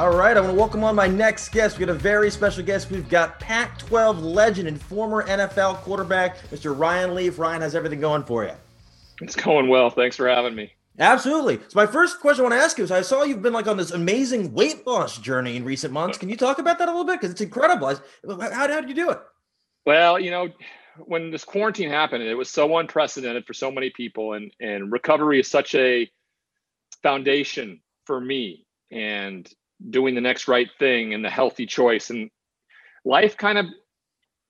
All right, I want to welcome on my next guest. We got a very special guest. We've got Pac 12 legend and former NFL quarterback, Mr. Ryan Leaf. Ryan, how's everything going for you? It's going well. Thanks for having me. Absolutely. So my first question I want to ask you is I saw you've been like on this amazing weight loss journey in recent months. Can you talk about that a little bit? Because it's incredible. How, how did you do it? Well, you know, when this quarantine happened, it was so unprecedented for so many people, and and recovery is such a foundation for me. And doing the next right thing and the healthy choice. And life kind of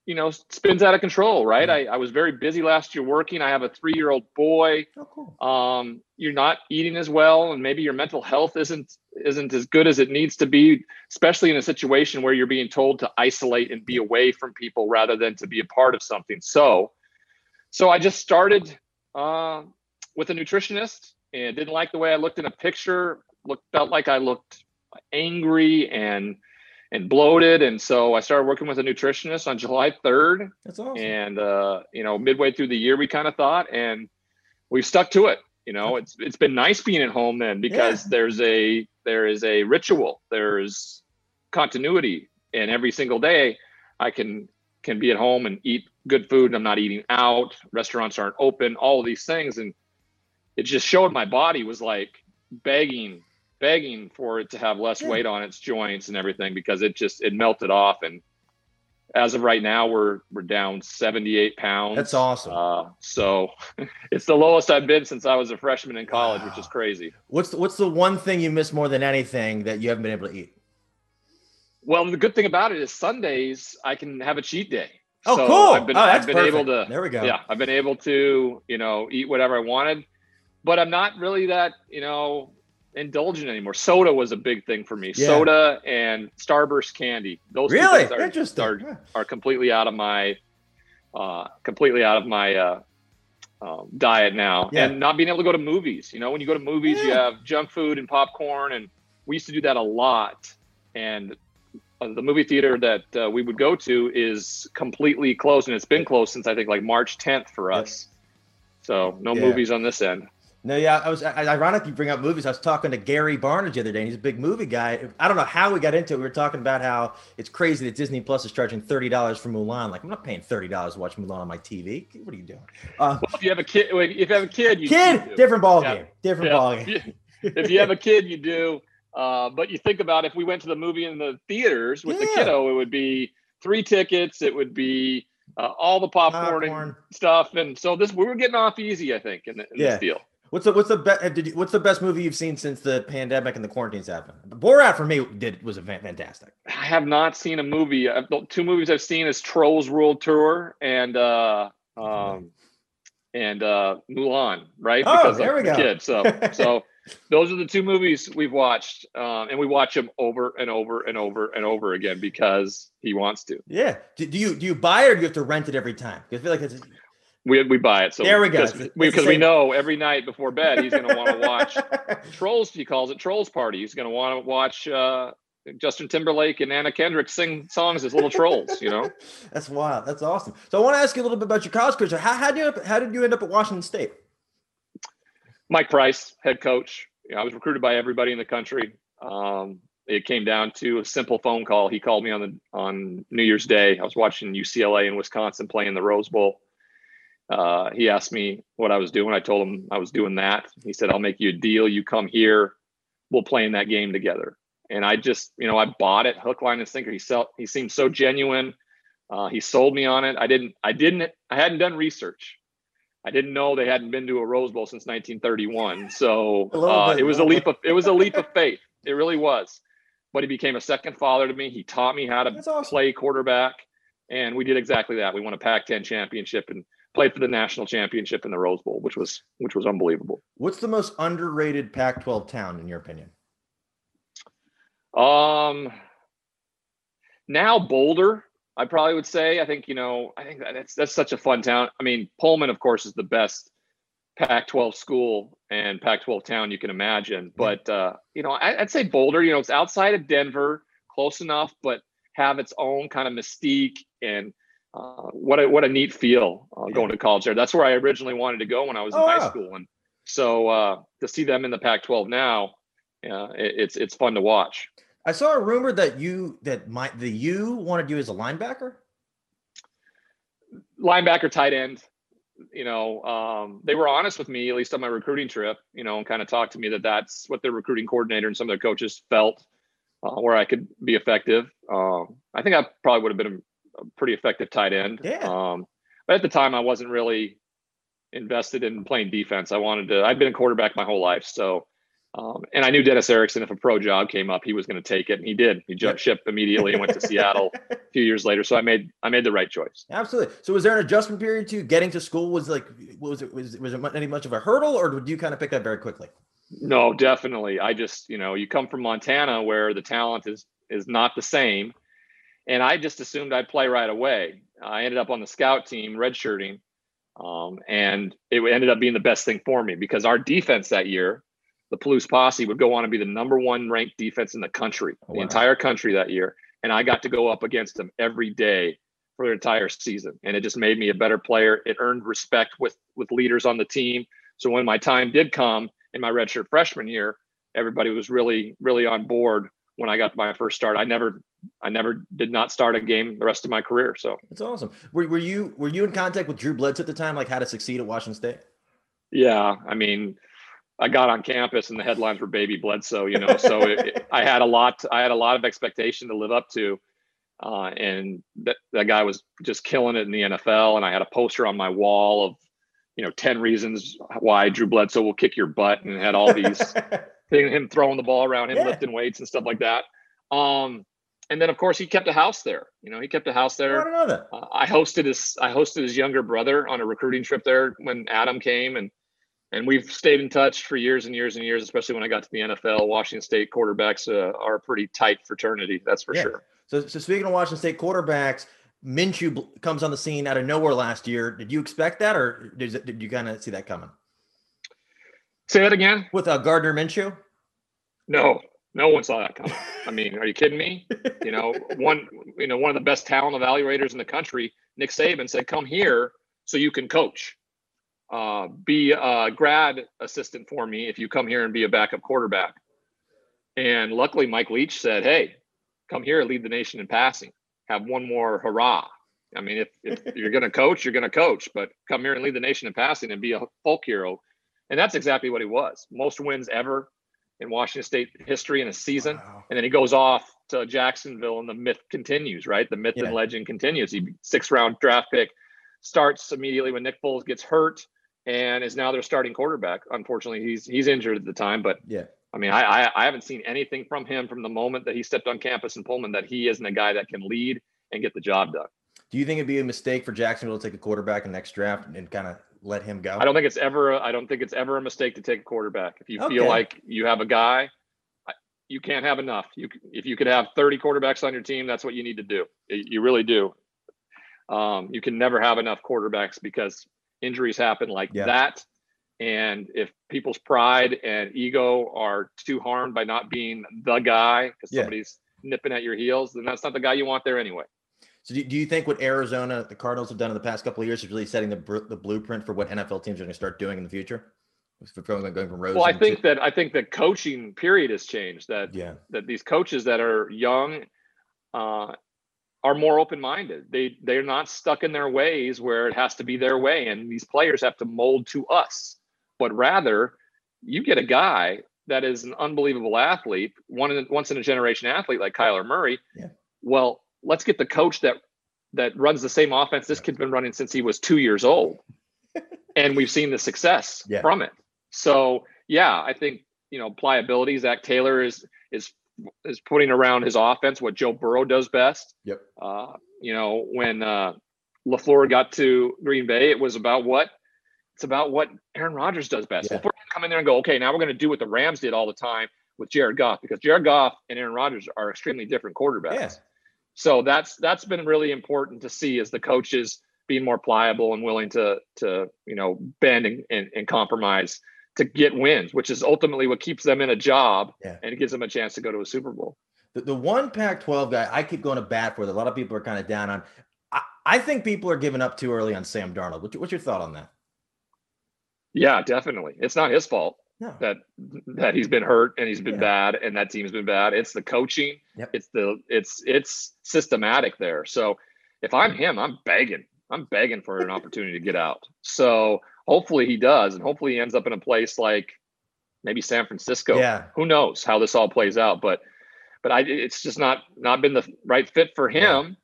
you know spins out of control right? Mm-hmm. I, I was very busy last year working. I have a three year old boy. Oh, cool. um, you're not eating as well and maybe your mental health isn't isn't as good as it needs to be especially in a situation where you're being told to isolate and be away from people rather than to be a part of something. So so i just started uh, with a nutritionist and didn't like the way i looked in a picture. Looked felt like i looked angry and and bloated. And so I started working with a nutritionist on July 3rd. That's awesome. And uh, you know, midway through the year, we kind of thought, and we've stuck to it. You know, it's it's been nice being at home then because yeah. there's a there is a ritual, there's continuity, and every single day I can can be at home and eat good food. And I'm not eating out. Restaurants aren't open. All of these things, and it just showed my body was like begging begging for it to have less weight on its joints and everything because it just it melted off. And as of right now we're we're down 78 pounds. That's awesome. Uh, so it's the lowest i've been since i was a freshman in college wow. which is crazy. What's the, what's the one thing you miss more than anything that you haven't been able to eat? Well the good thing about it is sundays i can have a cheat day. Oh so cool. I've been, oh, I've been perfect. able to there we go. yeah i've been able to you know eat whatever i wanted but i'm not really that you know indulgent anymore. Soda was a big thing for me. Yeah. Soda and Starburst candy. Those really are, Interesting. Are, yeah. are completely out of my uh, completely out of my uh, um, diet now. Yeah. And not being able to go to movies. You know, when you go to movies, you have junk food and popcorn, and we used to do that a lot. And uh, the movie theater that uh, we would go to is completely closed, and it's been closed since I think like March 10th for us. So no movies on this end. No, yeah, I was ironic you bring up movies. I was talking to Gary Barnidge the other day, and he's a big movie guy. I don't know how we got into it. We were talking about how it's crazy that Disney Plus is charging thirty dollars for Mulan. Like, I'm not paying thirty dollars to watch Mulan on my TV. What are you doing? Uh, well, if you have a kid, if you have a kid, you kid, different ball yeah. game, different yeah. ball game. if you have a kid, you do. Uh, but you think about if we went to the movie in the theaters with yeah. the kiddo, it would be three tickets. It would be uh, all the popcorn, popcorn, and stuff. And so this we were getting off easy, I think, in, the, in this deal. What's the what's the best did you, what's the best movie you've seen since the pandemic and the quarantines happened? Borat for me did was a fantastic. I have not seen a movie. I've, two movies I've seen is Trolls World Tour and uh, um, and uh, Mulan. Right? Oh, because there we go. Kid. So so those are the two movies we've watched, um, and we watch them over and over and over and over again because he wants to. Yeah. Do, do you do you buy it or do you have to rent it every time? Because I feel like it's we, we buy it. So there we go. Because we, we, know every night before bed he's going to want to watch Trolls. He calls it Trolls Party. He's going to want to watch uh, Justin Timberlake and Anna Kendrick sing songs as little trolls. You know, that's wild. That's awesome. So I want to ask you a little bit about your college career. How, how did you how did you end up at Washington State? Mike Price, head coach. You know, I was recruited by everybody in the country. Um, it came down to a simple phone call. He called me on the on New Year's Day. I was watching UCLA and Wisconsin play in the Rose Bowl uh, he asked me what I was doing. I told him I was doing that. He said, I'll make you a deal. You come here, we'll play in that game together. And I just, you know, I bought it hook, line, and sinker. He sell, he seemed so genuine. Uh, he sold me on it. I didn't, I didn't, I hadn't done research. I didn't know they hadn't been to a Rose Bowl since 1931. So uh, it was a leap of, it was a leap of faith. It really was. But he became a second father to me. He taught me how to awesome. play quarterback, and we did exactly that. We won a Pac-10 championship, and played for the national championship in the Rose Bowl, which was which was unbelievable. What's the most underrated Pac-12 town in your opinion? Um, now Boulder, I probably would say. I think you know, I think that's that's such a fun town. I mean, Pullman, of course, is the best Pac-12 school and Pac-12 town you can imagine. But uh, you know, I, I'd say Boulder. You know, it's outside of Denver, close enough, but have its own kind of mystique and uh, what a what a neat feel uh, going to college there. That's where I originally wanted to go when I was in oh, high wow. school, and so uh, to see them in the Pac-12 now, uh, it, it's it's fun to watch. I saw a rumor that you that my the U wanted you as a linebacker. Linebacker, tight end. You know, um, they were honest with me, at least on my recruiting trip. You know, and kind of talked to me that that's what their recruiting coordinator and some of their coaches felt uh, where I could be effective. Um, I think I probably would have been pretty effective tight end. Yeah. Um, but at the time, I wasn't really invested in playing defense. I wanted to. I'd been a quarterback my whole life, so um, and I knew Dennis Erickson, if a pro job came up, he was going to take it, and he did. He jumped ship immediately and went to Seattle a few years later. So I made I made the right choice. Absolutely. So was there an adjustment period to getting to school? Was like was it was was it any much of a hurdle, or did you kind of pick that very quickly? No, definitely. I just you know you come from Montana where the talent is is not the same, and I just assumed I'd play right away. I ended up on the scout team, redshirting, um, and it ended up being the best thing for me because our defense that year the Palouse Posse would go on to be the number one ranked defense in the country, oh, wow. the entire country that year. And I got to go up against them every day for the entire season. And it just made me a better player. It earned respect with with leaders on the team. So when my time did come in my redshirt freshman year, everybody was really, really on board when I got my first start. I never I never did not start a game the rest of my career. So that's awesome. Were, were you were you in contact with Drew Bledsoe at the time, like how to succeed at Washington State? Yeah, I mean, I got on campus and the headlines were Baby Bledsoe, you know. So it, it, I had a lot. I had a lot of expectation to live up to, uh, and that that guy was just killing it in the NFL. And I had a poster on my wall of, you know, ten reasons why Drew Bledsoe will kick your butt, and had all these him throwing the ball around, him yeah. lifting weights and stuff like that. Um, and then of course he kept a house there. You know, he kept a house there. I don't know that. Uh, I hosted his I hosted his younger brother on a recruiting trip there when Adam came and and we've stayed in touch for years and years and years, especially when I got to the NFL. Washington State quarterbacks uh, are a pretty tight fraternity, that's for yeah. sure. So, so speaking of Washington State quarterbacks, Minshew comes on the scene out of nowhere last year. Did you expect that, or did, did you kind of see that coming? Say that again. With uh, Gardner Minshew. No, no one saw that coming. I mean, are you kidding me? You know, one you know one of the best talent evaluators in the country, Nick Saban, said, "Come here so you can coach." uh, be a grad assistant for me if you come here and be a backup quarterback. And luckily, Mike Leach said, Hey, come here, lead the nation in passing. Have one more hurrah. I mean, if, if you're going to coach, you're going to coach, but come here and lead the nation in passing and be a folk hero. And that's exactly what he was. Most wins ever in Washington State history in a season. Wow. And then he goes off to Jacksonville and the myth continues, right? The myth yeah. and legend continues. He six round draft pick starts immediately when Nick Foles gets hurt and is now their starting quarterback. Unfortunately, he's he's injured at the time, but yeah. I mean, I, I, I haven't seen anything from him from the moment that he stepped on campus in Pullman that he isn't a guy that can lead and get the job done. Do you think it'd be a mistake for Jacksonville to take a quarterback in the next draft and kind of let him go? I don't think it's ever. I don't think it's ever a mistake to take a quarterback. If you okay. feel like you have a guy, you can't have enough. You if you could have 30 quarterbacks on your team, that's what you need to do. You really do. Um, you can never have enough quarterbacks because injuries happen like yeah. that. And if people's pride and ego are too harmed by not being the guy because yeah. somebody's nipping at your heels, then that's not the guy you want there anyway. So do, do you think what Arizona, the Cardinals have done in the past couple of years is really setting the, the blueprint for what NFL teams are going to start doing in the future? Going, going from Rosen well, I think to- that I think the coaching period has changed. That yeah, that these coaches that are young uh, are more open-minded. They they're not stuck in their ways where it has to be their way and these players have to mold to us. But rather, you get a guy that is an unbelievable athlete, one in, once in a generation athlete like Kyler Murray. Yeah. Well, let's get the coach that that runs the same offense this kid's been running since he was 2 years old. and we've seen the success yeah. from it. So, yeah, I think, you know, pliability Zac Taylor is is is putting around his offense what Joe Burrow does best. Yep. Uh, you know, when uh, LaFleur got to Green Bay, it was about what it's about what Aaron Rodgers does best. Yeah. LaFleur come in there and go, okay, now we're going to do what the Rams did all the time with Jared Goff because Jared Goff and Aaron Rodgers are extremely different quarterbacks. Yeah. So that's that's been really important to see as the coaches being more pliable and willing to to you know bend and, and, and compromise to get wins, which is ultimately what keeps them in a job yeah. and it gives them a chance to go to a Super Bowl. The, the one Pac 12 guy I keep going to bat for that a lot of people are kind of down on. I, I think people are giving up too early on Sam Darnold. What's your, what's your thought on that? Yeah, definitely. It's not his fault. No. that that he's been hurt and he's been yeah. bad and that team's been bad. It's the coaching. Yep. It's the it's it's systematic there. So if I'm him, I'm begging. I'm begging for an opportunity to get out. So hopefully he does, and hopefully he ends up in a place like maybe San Francisco. Yeah. Who knows how this all plays out? But but I it's just not not been the right fit for him,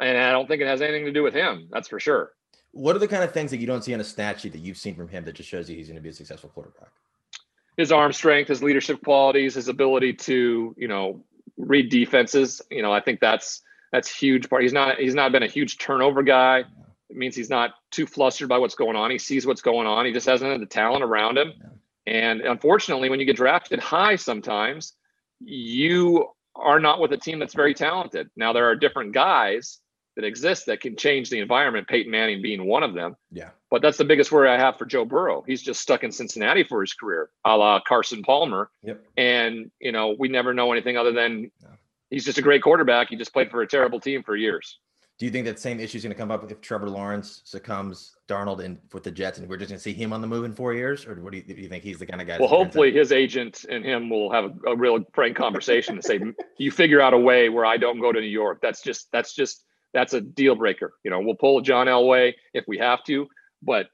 yeah. and I don't think it has anything to do with him. That's for sure. What are the kind of things that you don't see on a stat sheet that you've seen from him that just shows you he's going to be a successful quarterback? His arm strength, his leadership qualities, his ability to you know read defenses. You know, I think that's that's huge part. He's not he's not been a huge turnover guy. It means he's not too flustered by what's going on. He sees what's going on. He just hasn't had the talent around him. And unfortunately, when you get drafted high, sometimes you are not with a team that's very talented. Now there are different guys that exist that can change the environment. Peyton Manning being one of them. Yeah. But that's the biggest worry I have for Joe Burrow. He's just stuck in Cincinnati for his career, a la Carson Palmer. Yep. And you know we never know anything other than he's just a great quarterback. He just played for a terrible team for years. Do you think that same issue is going to come up if Trevor Lawrence succumbs Darnold in with the Jets, and we're just going to see him on the move in four years, or what do you, do you think he's the kind of guy? Well, hopefully his agent and him will have a, a real frank conversation to say, you figure out a way where I don't go to New York. That's just that's just that's a deal breaker. You know, we'll pull a John Elway if we have to, but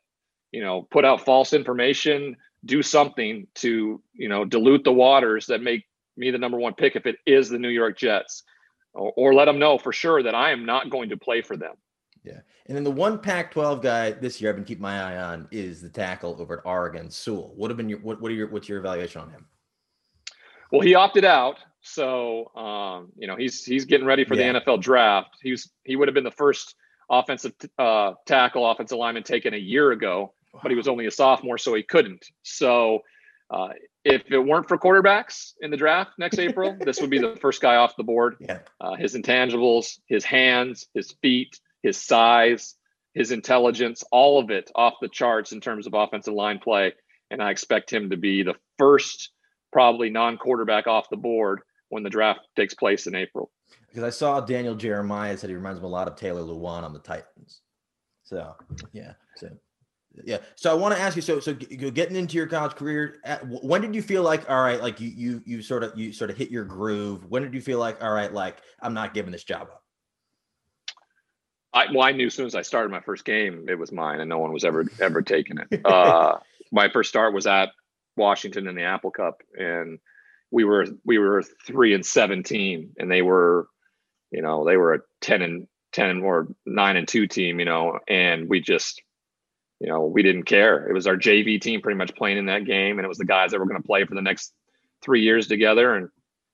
you know, put out false information, do something to you know dilute the waters that make me the number one pick if it is the New York Jets or, or let them know for sure that I am not going to play for them. Yeah. And then the one Pac 12 guy this year I've been keeping my eye on is the tackle over at Oregon, Sewell. What have been your what, what are your what's your evaluation on him? Well, he opted out. So um, you know, he's he's getting ready for yeah. the NFL draft. He was he would have been the first offensive uh, tackle, offensive lineman taken a year ago, but he was only a sophomore, so he couldn't. So uh, if it weren't for quarterbacks in the draft next April, this would be the first guy off the board. Yeah. Uh, his intangibles, his hands, his feet, his size, his intelligence, all of it off the charts in terms of offensive line play. And I expect him to be the first, probably non quarterback off the board when the draft takes place in April. Because I saw Daniel Jeremiah said he reminds me a lot of Taylor Lewan on the Titans. So, yeah. So yeah. So I want to ask you. So so getting into your college career, at, when did you feel like all right, like you you you sort of you sort of hit your groove? When did you feel like all right, like I'm not giving this job up? I well, I knew as soon as I started my first game, it was mine, and no one was ever ever taking it. Uh, my first start was at Washington in the Apple Cup, and we were we were three and seventeen, and they were, you know, they were a ten and ten or nine and two team, you know, and we just you know, we didn't care. It was our JV team pretty much playing in that game, and it was the guys that were going to play for the next three years together. And,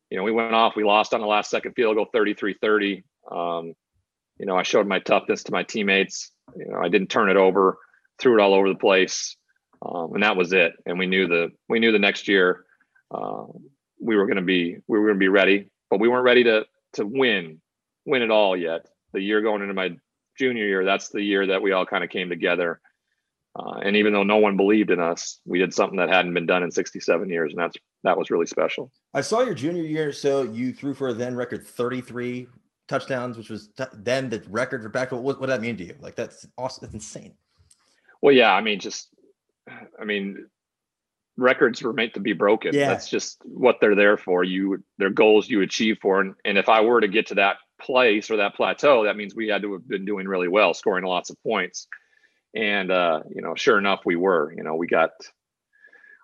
you know, we went off, we lost on the last second field goal 33 30. Um, you know, I showed my toughness to my teammates. You know, I didn't turn it over, threw it all over the place. Um, and that was it. And we knew the, we knew the next year uh, we were going to be, we were going to be ready, but we weren't ready to, to win, win it all yet. The year going into my junior year, that's the year that we all kind of came together uh, and even though no one believed in us, we did something that hadn't been done in 67 years, and that's that was really special. I saw your junior year, so you threw for a then record 33 touchdowns, which was t- then the record for back. What, what did that mean to you? Like that's awesome. That's insane. Well, yeah, I mean, just, I mean, records were meant to be broken. Yeah. That's just what they're there for. You, their goals you achieve for, and and if I were to get to that place or that plateau, that means we had to have been doing really well, scoring lots of points and uh, you know, sure enough, we were. You know, we got.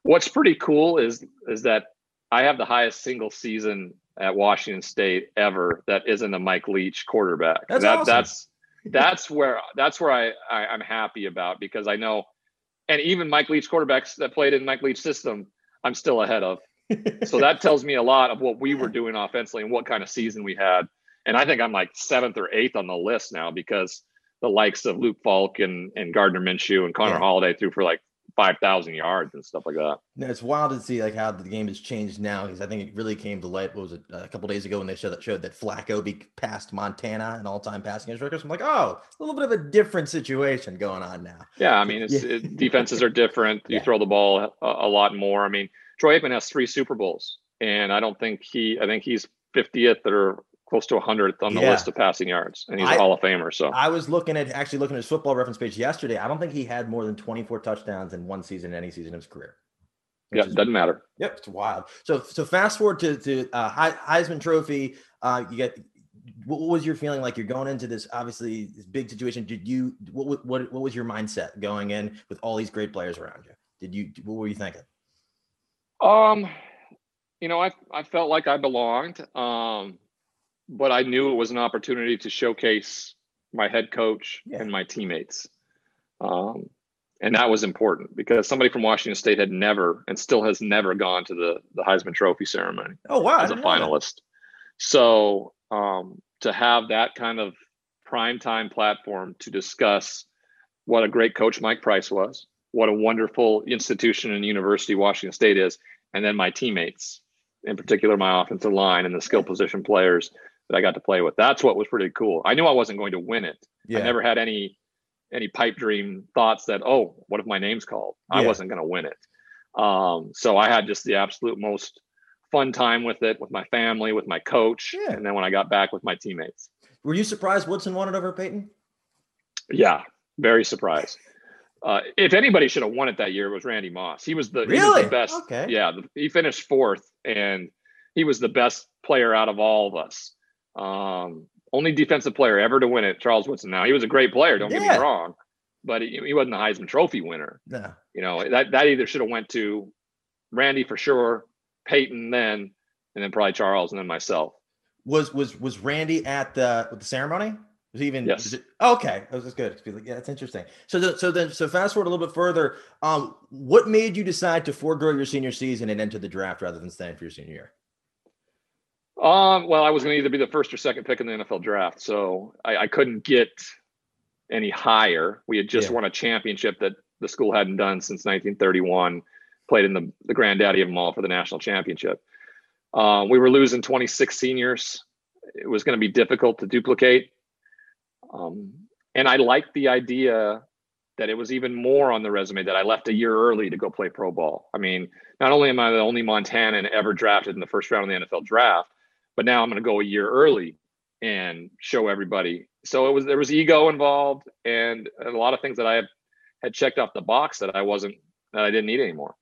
What's pretty cool is is that I have the highest single season at Washington State ever that isn't a Mike Leach quarterback. That's that, awesome. That's that's where that's where I, I I'm happy about because I know, and even Mike Leach quarterbacks that played in Mike Leach system, I'm still ahead of. so that tells me a lot of what we were doing offensively and what kind of season we had. And I think I'm like seventh or eighth on the list now because the likes of Luke Falk and, and Gardner Minshew and Connor yeah. Halliday threw for like 5,000 yards and stuff like that. No, it's wild to see like how the game has changed now because I think it really came to light. What was it uh, a couple days ago when they showed that showed that Flacco be passed Montana and all time passing edge records. I'm like, oh, a little bit of a different situation going on now. Yeah, I mean, it's, yeah. it, defenses are different. You yeah. throw the ball a, a, lot more. I mean, Troy Aikman has three Super Bowls, and I don't think he. I think he's 50th or close to a 100th on the yeah. list of passing yards, and he's I, a Hall of Famer. So I was looking at actually looking at his football reference page yesterday. I don't think he had more than 24 touchdowns in one season, any season of his career. Yeah, is, doesn't matter. Yep, it's wild. So so fast forward to to uh, Heisman Trophy. Uh, you get what was your feeling like you're going into this obviously this big situation did you what what what was your mindset going in with all these great players around you did you what were you thinking um you know i i felt like i belonged um but i knew it was an opportunity to showcase my head coach yeah. and my teammates um and that was important because somebody from Washington State had never and still has never gone to the the Heisman Trophy ceremony. Oh wow! As a finalist, so um, to have that kind of prime time platform to discuss what a great coach Mike Price was, what a wonderful institution and university Washington State is, and then my teammates, in particular my offensive line and the skill position players that I got to play with. That's what was pretty cool. I knew I wasn't going to win it. Yeah. I never had any any pipe dream thoughts that oh, what if my name's called? Yeah. I wasn't going to win it. Um, so I had just the absolute most fun time with it with my family, with my coach, yeah. and then when I got back with my teammates. Were you surprised Woodson won it over Peyton? Yeah, very surprised. Uh, if anybody should have won it that year, it was Randy Moss. He was the, really? Was the best. Okay. Yeah, the, he finished fourth, and he was the best player out of all of us. Um, only defensive player ever to win it, Charles Woodson. Now he was a great player. Don't yeah. get me wrong, but he, he wasn't the Heisman Trophy winner. No. You know that that either should have went to Randy for sure, Peyton then, and then probably Charles, and then myself. Was was was Randy at the with the ceremony? Was he even? Yes. It, okay, that was good. Yeah, that's interesting. So the, so then so fast forward a little bit further. Um, what made you decide to forego your senior season and enter the draft rather than staying for your senior year? Um, well, I was going to either be the first or second pick in the NFL draft, so I, I couldn't get any higher. We had just yeah. won a championship that the school hadn't done since 1931 played in the, the granddaddy of them all for the national championship. Uh, we were losing 26 seniors. It was going to be difficult to duplicate. Um, and I liked the idea that it was even more on the resume that I left a year early to go play pro ball. I mean, not only am I the only Montanan ever drafted in the first round of the NFL draft, but now I'm going to go a year early and show everybody. So it was there was ego involved and a lot of things that I had, had checked off the box that I wasn't that I didn't need anymore.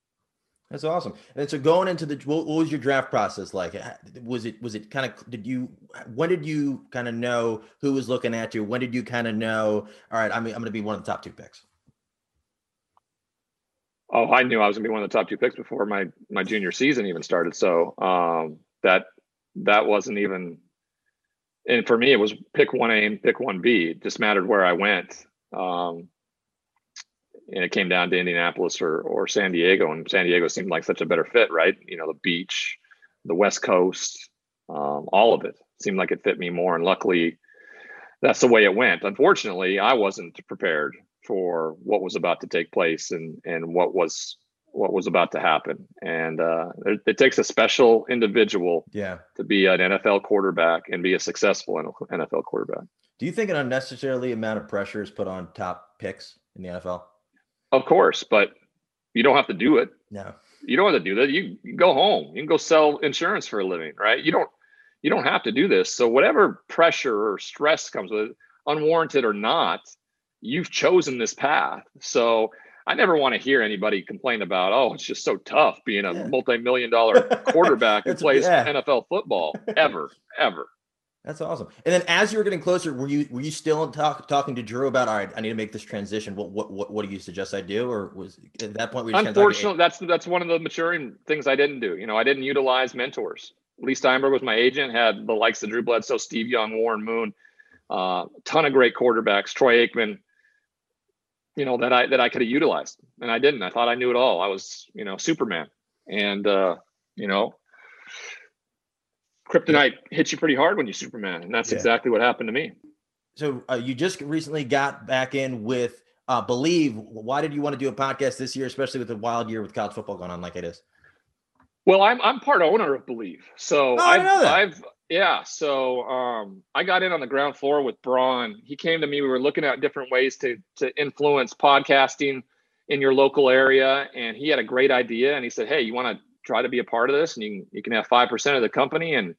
That's awesome. And so going into the what, what was your draft process like? Was it was it kind of did you when did you kind of know who was looking at you? When did you kind of know? All right, I'm I'm going to be one of the top two picks. Oh, I knew I was going to be one of the top two picks before my my junior season even started. So um, that that wasn't even. And for me, it was pick one A and pick one B. It just mattered where I went. Um, and it came down to Indianapolis or or San Diego, and San Diego seemed like such a better fit, right? You know, the beach, the West Coast, um, all of it seemed like it fit me more. And luckily, that's the way it went. Unfortunately, I wasn't prepared for what was about to take place and and what was what was about to happen. And uh, it, it, takes a special individual, yeah, to be an NFL quarterback and be a successful NFL quarterback. Do you think an unnecessarily amount of pressure is put on top picks in the NFL? Of course, but you don't have to do it. No. You don't have to do that. You, you go home. You can go sell insurance for a living, right? You don't you don't have to do this. So whatever pressure or stress comes with it, unwarranted or not, you've chosen this path. So I never want to hear anybody complain about, oh, it's just so tough being a yeah. multi-million dollar quarterback who plays yeah. NFL football. Ever, ever. That's awesome. And then as you were getting closer, were you were you still talk, talking to Drew about all right, I need to make this transition. What what what, what do you suggest I do? Or was at that point we unfortunately that's that's one of the maturing things I didn't do. You know, I didn't utilize mentors. Leigh Steinberg was my agent, had the likes of Drew Bledsoe, Steve Young, Warren Moon, uh, ton of great quarterbacks, Troy Aikman, you know, that I that I could have utilized. And I didn't. I thought I knew it all. I was, you know, Superman. And uh, you know, kryptonite hits you pretty hard when you're Superman, and that's yeah. exactly what happened to me. So uh, you just recently got back in with uh, Believe. Why did you want to do a podcast this year, especially with the wild year with college football going on like it is? Well, I'm I'm part owner of Believe, so oh, I've, I've yeah. So um, I got in on the ground floor with Braun. He came to me. We were looking at different ways to to influence podcasting in your local area, and he had a great idea. And he said, "Hey, you want to try to be a part of this and you, you can have 5% of the company. And,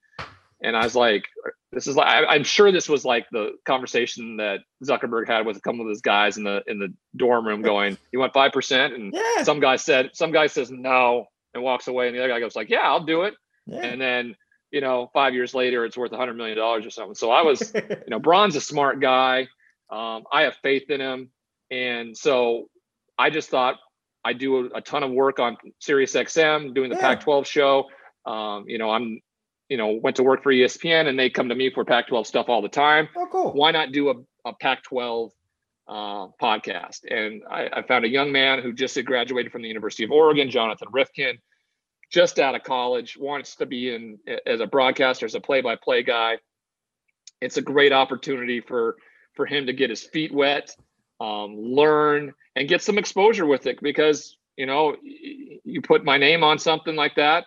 and I was like, this is like, I, am sure this was like the conversation that Zuckerberg had with a couple of his guys in the, in the dorm room going, you want 5%? And yeah. some guy said, some guy says, no, and walks away. And the other guy goes like, yeah, I'll do it. Yeah. And then, you know, five years later, it's worth a hundred million dollars or something. So I was, you know, Braun's a smart guy. Um, I have faith in him. And so I just thought I do a, a ton of work on Sirius XM, doing the Yeah. Pac-12 show. Um, you know, I'm, you know, went to work for ESPN and they come to me for Pac-12 stuff all the time. oh, cool. Why not do a, a Pac-12 uh, podcast? And I, I found a young man who just had graduated from the University of Oregon, Jonathan Rifkin, just out of college, wants to be in as a broadcaster, as a play-by-play guy. It's a great opportunity for for him to get his feet wet, um, learn, and get some exposure with it. Because you know, you put my name on something like that,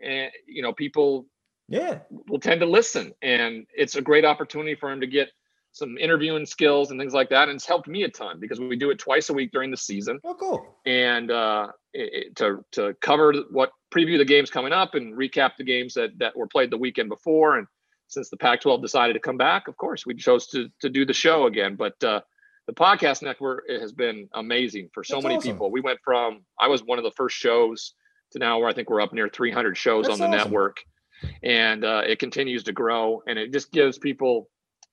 and you know, people Yeah. will tend to listen and it's a great opportunity for him to get some interviewing skills and things like that and it's helped me a ton because we do it twice a week during the season Oh, cool. and uh, it, to to cover what preview the games coming up and recap the games that that were played the weekend before and since the Pac-12 decided to come back of course we chose to to do the show again but uh, the podcast network has been amazing for so That's many awesome. people we went from I was one of the first shows to now where I think we're up near 300 shows That's on the awesome. network and uh, it continues to grow and it just gives people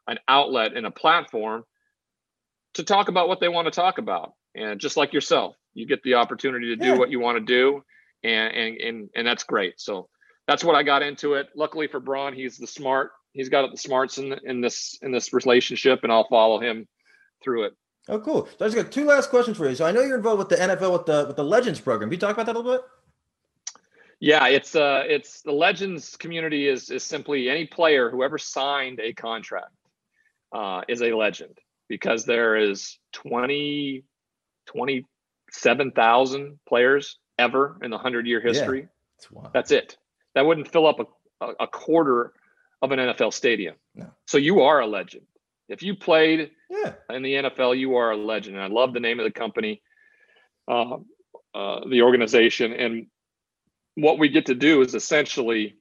an outlet and a platform to talk about what they want to talk about and just like yourself you get the opportunity to do Yeah. what you want to do and and and, and that's great so that's what i got into it luckily for braun he's the smart he's got the smarts in in this in this relationship and i'll follow him through it Oh, cool. So I just got two last questions for you. So I know you're involved with the NFL with the with the Legends program. Can you talk about that a little bit? Yeah, it's uh it's the legends community is is simply any player who ever signed a contract uh is a legend because there is 20 27,000 players ever in the 100 year history. It's wild. That's it. That wouldn't fill up a, a, a quarter of an NFL stadium. No. So you are a legend. If you played Yeah. in the NFL, you are a legend. And I love the name of the company, uh, uh, the organization, and what we get to do is essentially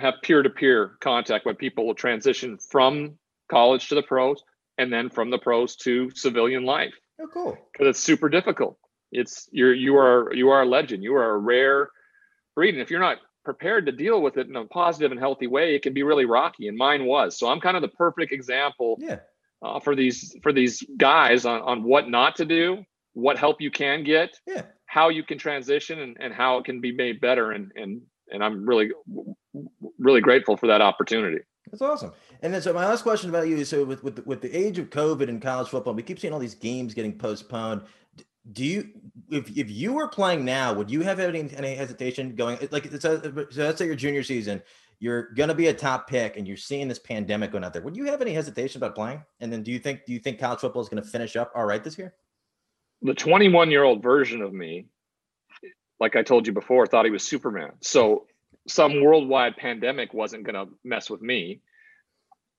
have peer-to-peer contact when people will transition from college to the pros, and then from the pros to civilian life Oh, cool. because it's super difficult. It's you're you are you are a legend. You are a rare breed, and if you're not prepared to deal with it in a positive and healthy way, it can be really rocky. And mine was. So I'm kind of the perfect example Yeah. uh, for these for these guys on on what not to do, what help you can get, Yeah. how you can transition, and, and how it can be made better. And and and I'm really really grateful for that opportunity. That's awesome. And then, so my last question about you is: so with with the, with the age of COVID and college football, we keep seeing all these games getting postponed. Do you, if if you were playing now, would you have any any hesitation going like it's a, so let's say your junior season, you're gonna be a top pick, and you're seeing this pandemic going out there. Would you have any hesitation about playing? And then, do you think do you think college football is going to finish up all right this year? the 21 year old version of me, like I told you before, thought he was Superman. So some worldwide pandemic wasn't going to mess with me.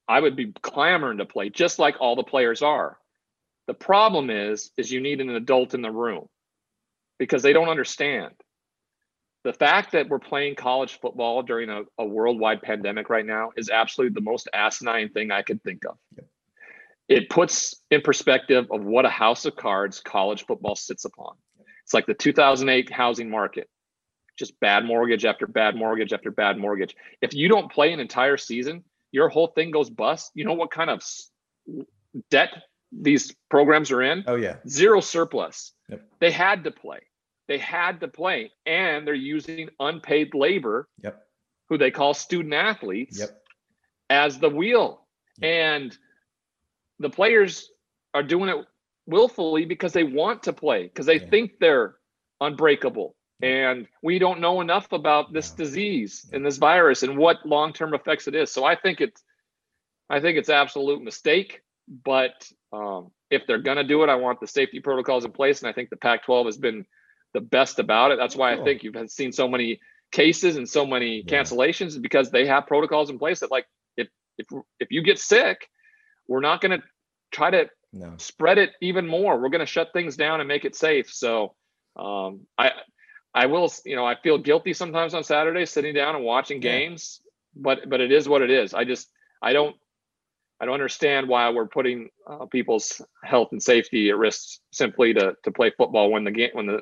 I would be clamoring to play just like all the players are. The problem is, is you need an adult in the room because they don't understand. The fact that we're playing college football during a, a worldwide pandemic right now is absolutely the most asinine thing I could think of it puts in perspective of what a house of cards college football sits upon. It's like the 2008 housing market, just bad mortgage after bad mortgage after bad mortgage. If you don't play an entire season, your whole thing goes bust. You know what kind of debt these programs are in? Oh yeah, Zero surplus. Yep. They had to play. They had to play, and they're using unpaid labor, yep, who they call student athletes, yep, as the wheel. And the players are doing it willfully because they want to play, because they Yeah. think they're unbreakable. And we don't know enough about this disease and this virus and what long-term effects it is. So I think it's I think it's absolute mistake. But um, if they're gonna do it, I want the safety protocols in place. And I think the Pac-12 has been the best about it. That's why I think you've seen so many cases and so many cancellations because they have protocols in place that like if if if you get sick, we're not going to try to no, spread it even more. We're going to shut things down and make it safe. So um, I I will you know I feel guilty sometimes on Saturdays sitting down and watching Yeah. games, but but it is what it is. I just I don't I don't understand why we're putting uh, people's health and safety at risk simply to to play football when the game when the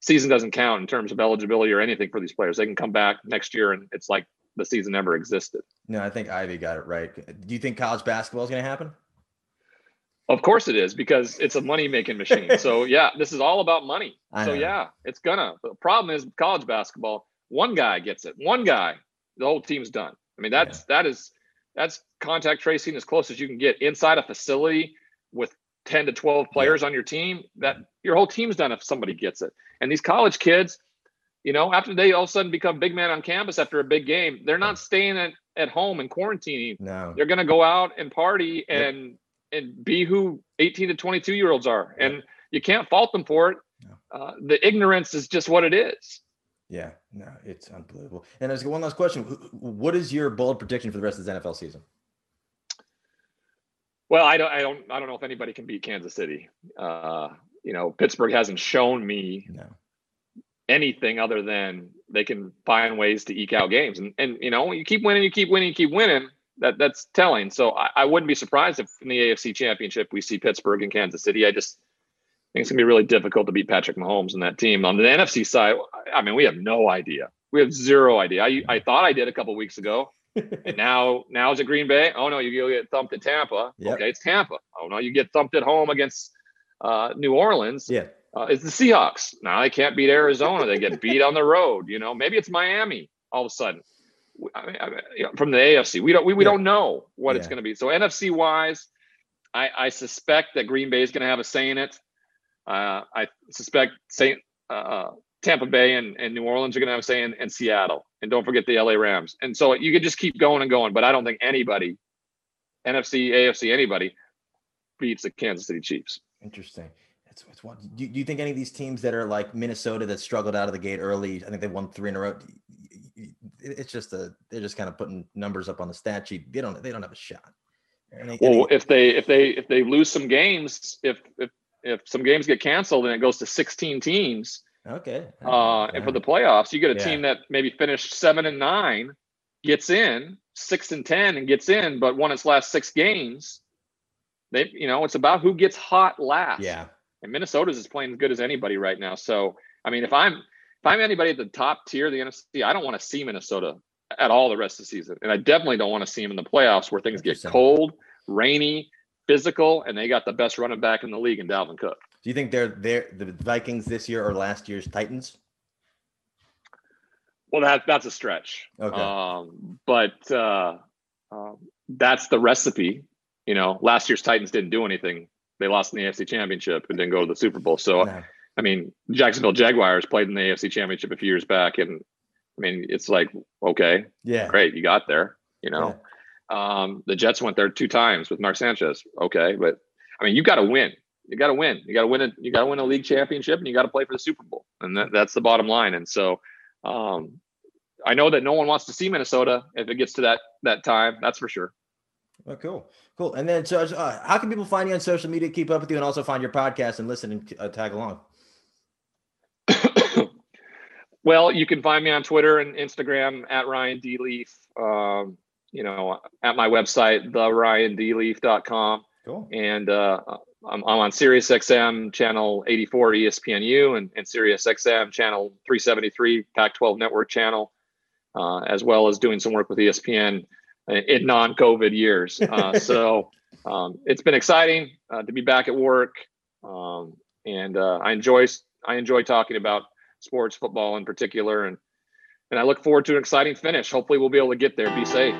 season doesn't count in terms of eligibility or anything for these players. They can come back next year and it's like the season never existed. No, I think Ivy got it right. Do you think college basketball is going to happen? Of course it is because it's a money making machine. so yeah, this is all about money. So yeah, it's gonna. The problem is college basketball. One guy gets it. One guy, the whole team's done. I mean, that's yeah. that is that's contact tracing as close as you can get inside a facility with 10 to 12 players yeah. on your team. That your whole team's done if somebody gets it. And these college kids, you know, after they all of a sudden become big man on campus after a big game, they're not staying at, at home and quarantining. No. They're gonna go out and party and and be who 18 to 22 year olds are. And you can't fault them for it. Uh, the ignorance is just what it is. Yeah no it's unbelievable. And there's one last question. What is your bold prediction for the rest of the nfl season? Well i don't i don't i don't know if anybody can beat kansas city. Uh, you know pittsburgh hasn't shown me no. anything other than they can find ways to eke out games. And and you know you keep winning you keep winning you keep winning that that's telling. So I, I, wouldn't be surprised if in the AFC Championship we see Pittsburgh and Kansas City. I just think it's gonna be really difficult to beat Patrick Mahomes and that team. On the NFC side, I mean, we have no idea. We have zero idea. I I thought I did a couple weeks ago, and now now is it Green Bay? Oh no, you get thumped at Tampa. Yep. Okay, it's Tampa. Oh no, you get thumped at home against uh, New Orleans. Yeah. Uh, it's the Seahawks. Now they can't beat Arizona. They get beat on the road. You know, maybe it's Miami all of a sudden. I mean, I mean, you know, from the AFC. We don't we, we yeah. don't know what yeah. it's going to be. So NFC wise, I, I suspect that Green Bay is going to have a say in it. Uh, I suspect Saint uh, Tampa Bay and, and New Orleans are going to have a say in, in Seattle, and don't forget the LA Rams. And so you could just keep going and going. But I don't think anybody, NFC, AFC, anybody, beats the Kansas City Chiefs. Interesting. It's, it's one. Do, do you think any of these teams that are like Minnesota that struggled out of the gate early? I think they won three in a row it's just a they're just kind of putting numbers up on the stat sheet. They don't they don't have a shot. Any, well, any, if they if they if they lose some games, if if if some games get canceled and it goes to 16 teams, okay, uh, and for the playoffs, you get a yeah. team that maybe finished seven and nine, gets in six and ten and gets in, but won its last six games. They, you know, it's about who gets hot last. Yeah. And Minnesota's is playing as good as anybody right now. So, I mean, if I'm if I'm anybody at the top tier of the NFC, I don't want to see Minnesota at all the rest of the season. And I definitely don't want to see them in the playoffs where things get cold, rainy, physical, and they got the best running back in the league in Dalvin Cook. Do you think they're they're the Vikings this year or last year's Titans? Well, that that's a stretch. Okay. Um, but uh, uh, that's the recipe. You know, last year's Titans didn't do anything. They lost in the AFC Championship and didn't go to the Super Bowl. So no. I mean, Jacksonville Jaguars played in the AFC Championship a few years back, and I mean, it's like, okay, yeah, great, you got there. You know, yeah. um, the Jets went there two times with Mark Sanchez. Okay, but I mean, you got to win. You got to win. You got to win a you got to win a league championship, and you got to play for the Super Bowl, and that, that's the bottom line. And so, um, I know that no one wants to see Minnesota if it gets to that that time. That's for sure. Oh, cool, cool. And then, so uh, how can people find you on social media, keep up with you, and also find your podcast and listen and uh, tag along? Well, you can find me on Twitter and Instagram at Ryan D. Leaf. Um, you know, at my website, theryanDleaf.com. Cool. And uh, I'm, I'm, on Sirius XM channel 84 ESPNU and, and Sirius XM channel 373 Pac 12 network channel, uh, as well as doing some work with ESPN in non COVID years. Uh, so um, it's been exciting uh, to be back at work. Um, and uh, I enjoy I enjoy talking about sports, football in particular. And and I look forward to an exciting finish. Hopefully, we'll be able to get there. Be safe.